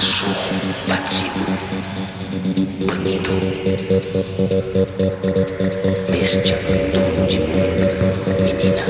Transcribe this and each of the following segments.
cachorro batido, banido, neste abandono de mundo, menina.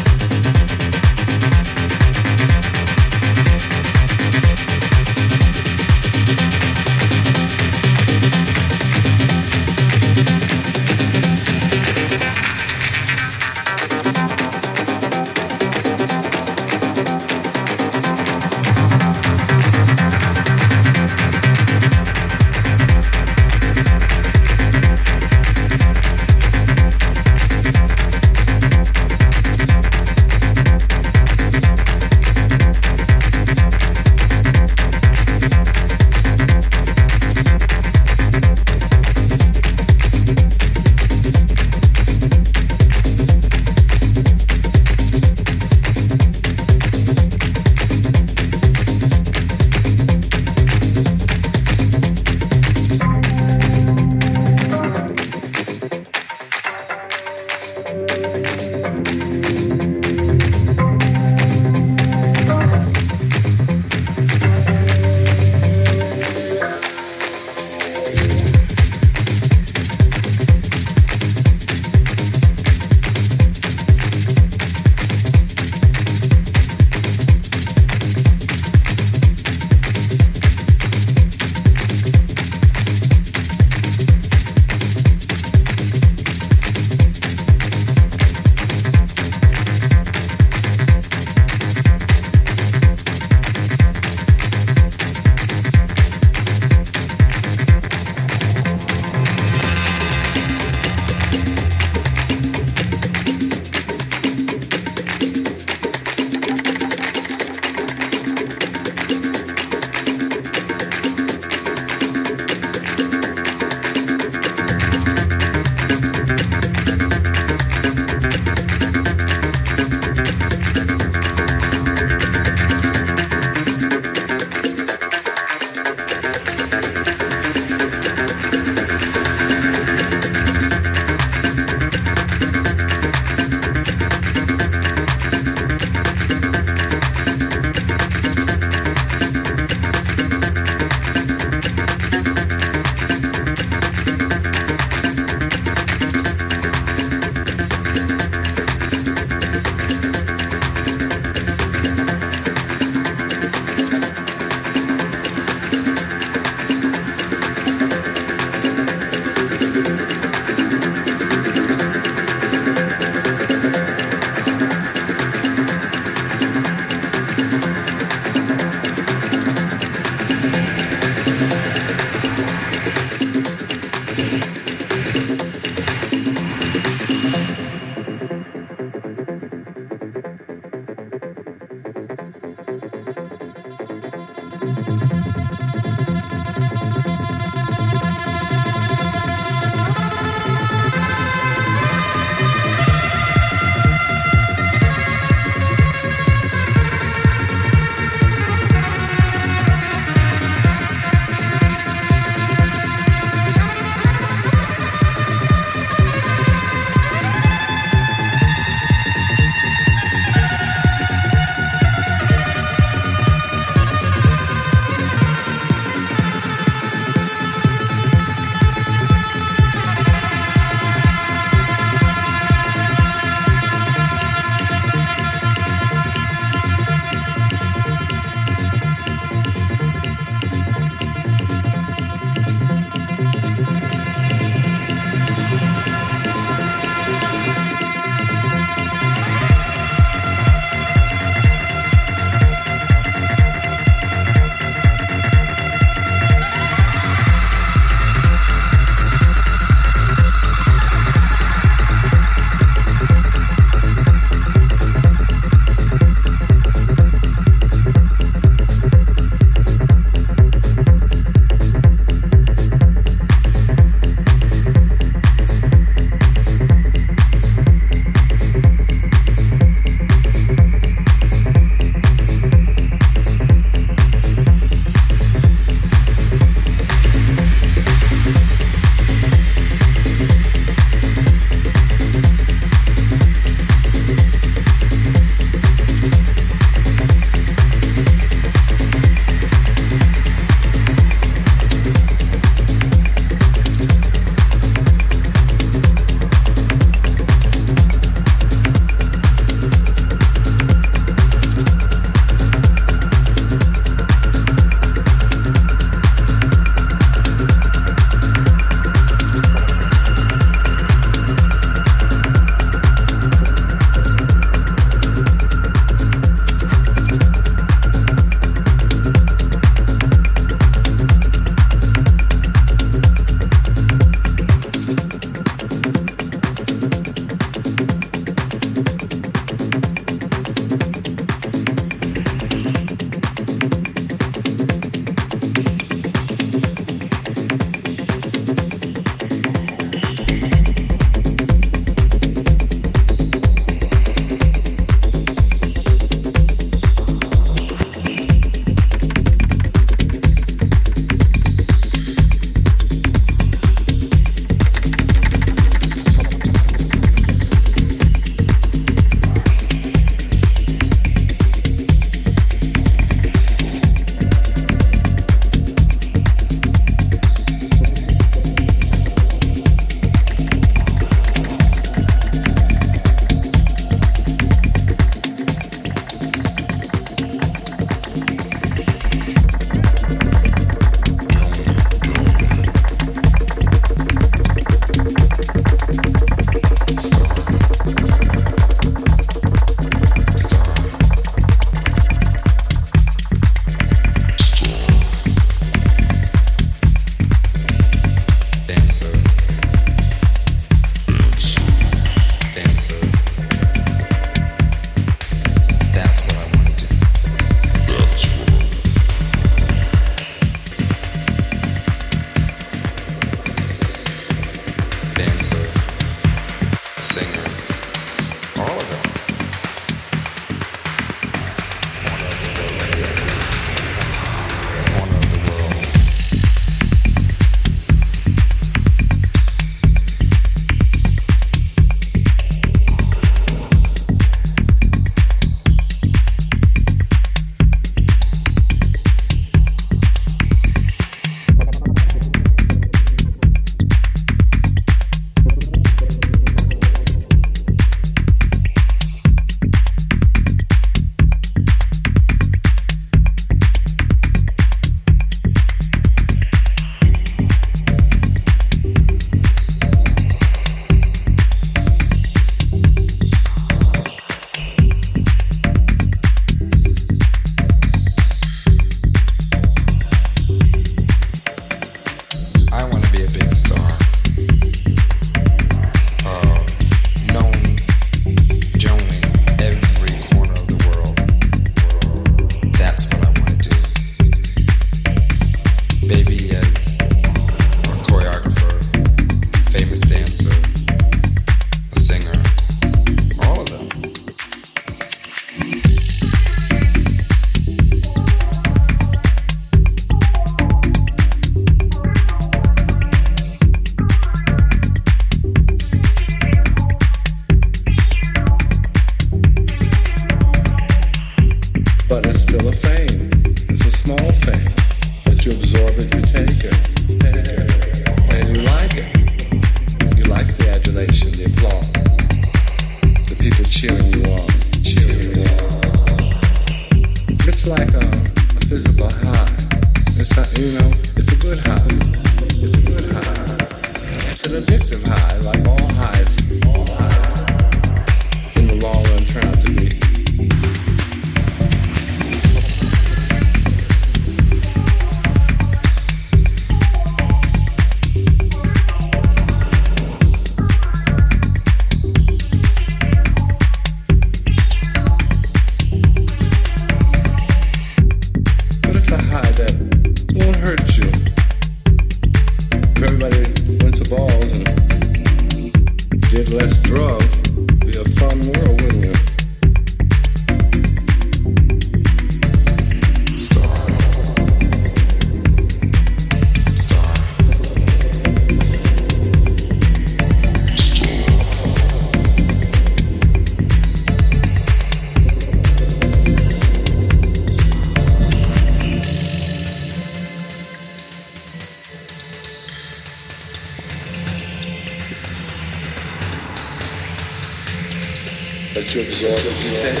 That you absorb it, you take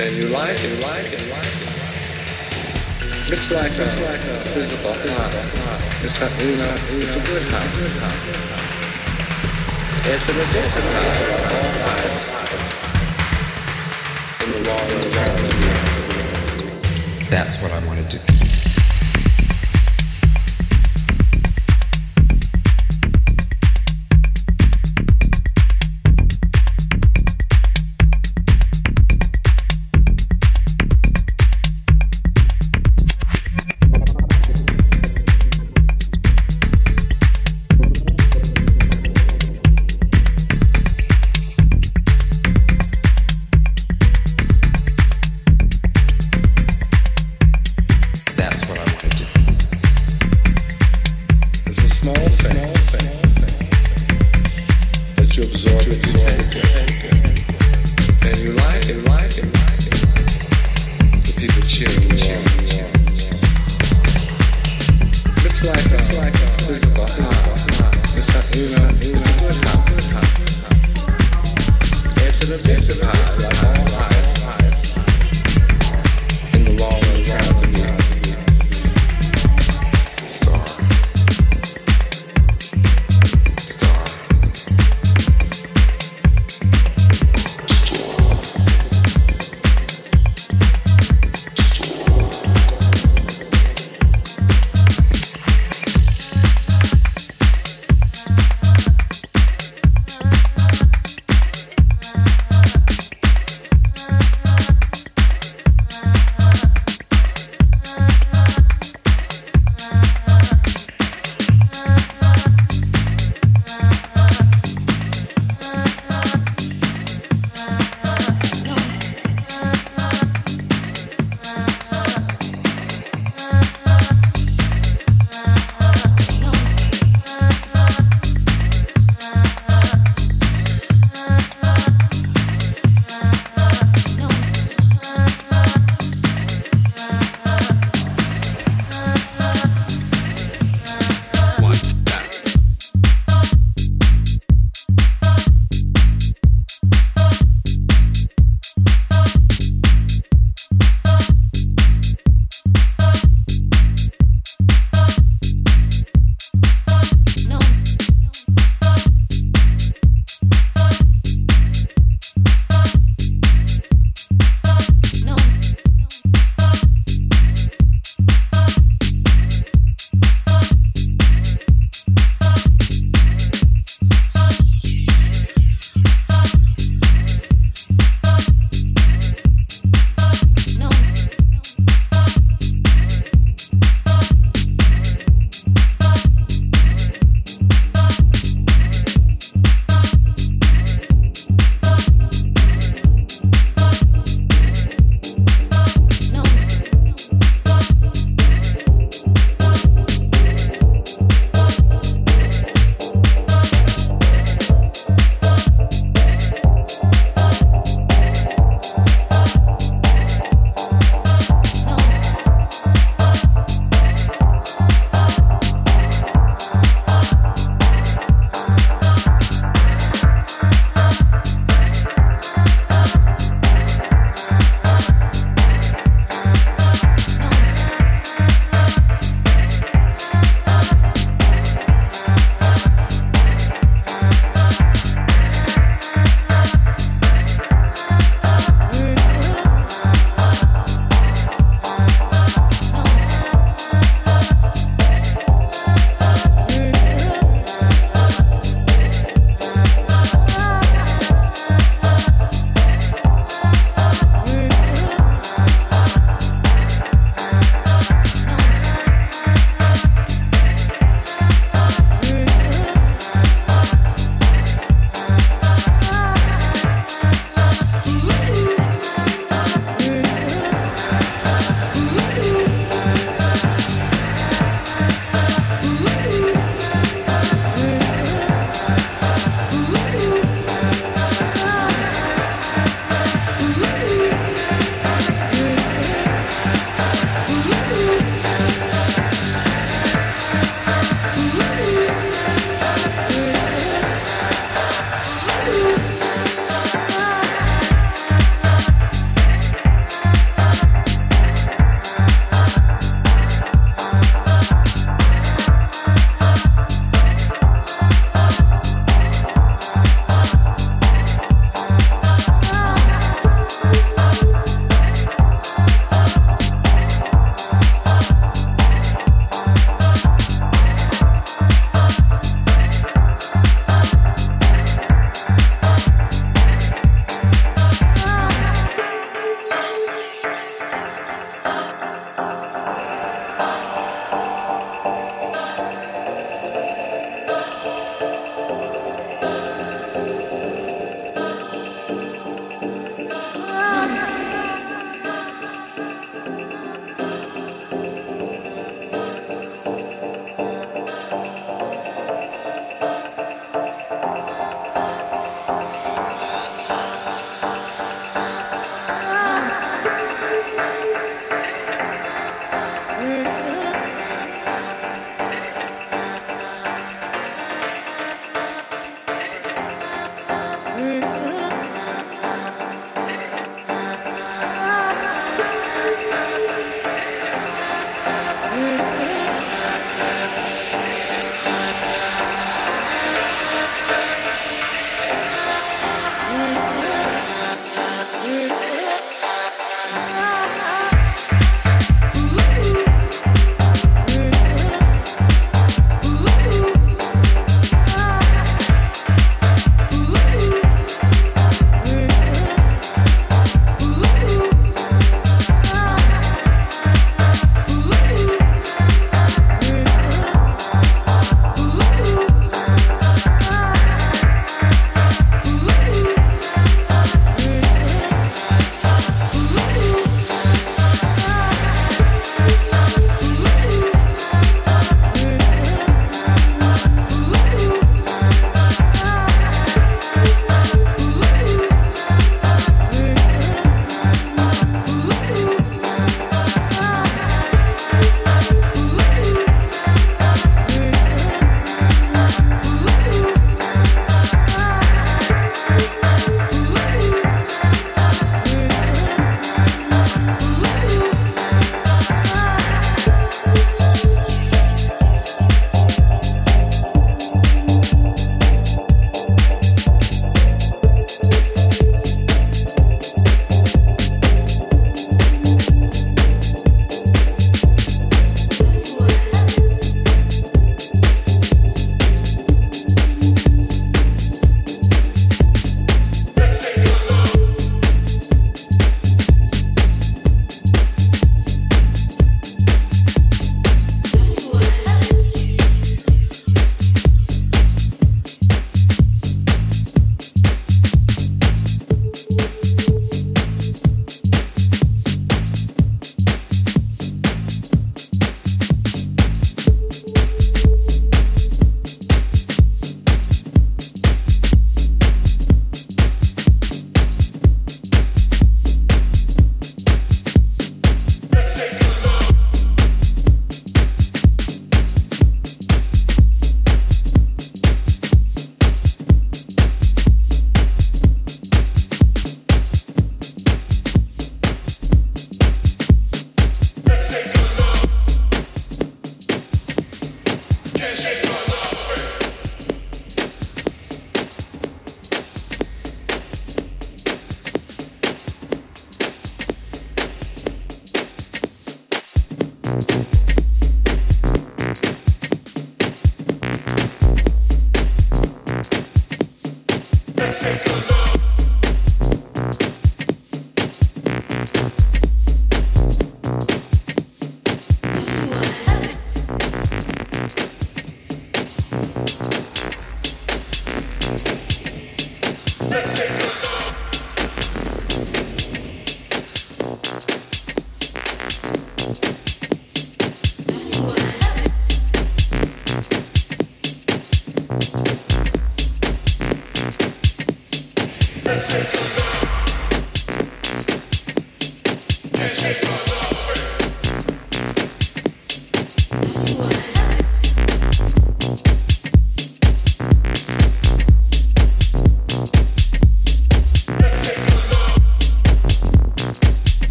and you like it, you like it, you like it. It's like a, like a physical high. It's a, you know, it's a good high. It's an addictive high, all highs. In the long run, that's what I want to do.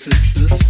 synthesis.